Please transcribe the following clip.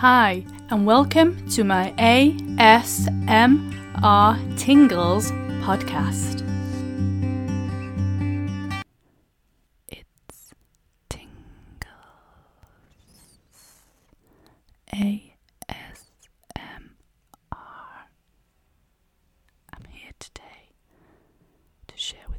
Hi, and welcome to my ASMR Tingles podcast. It's Tingles. ASMR. I'm here today to share with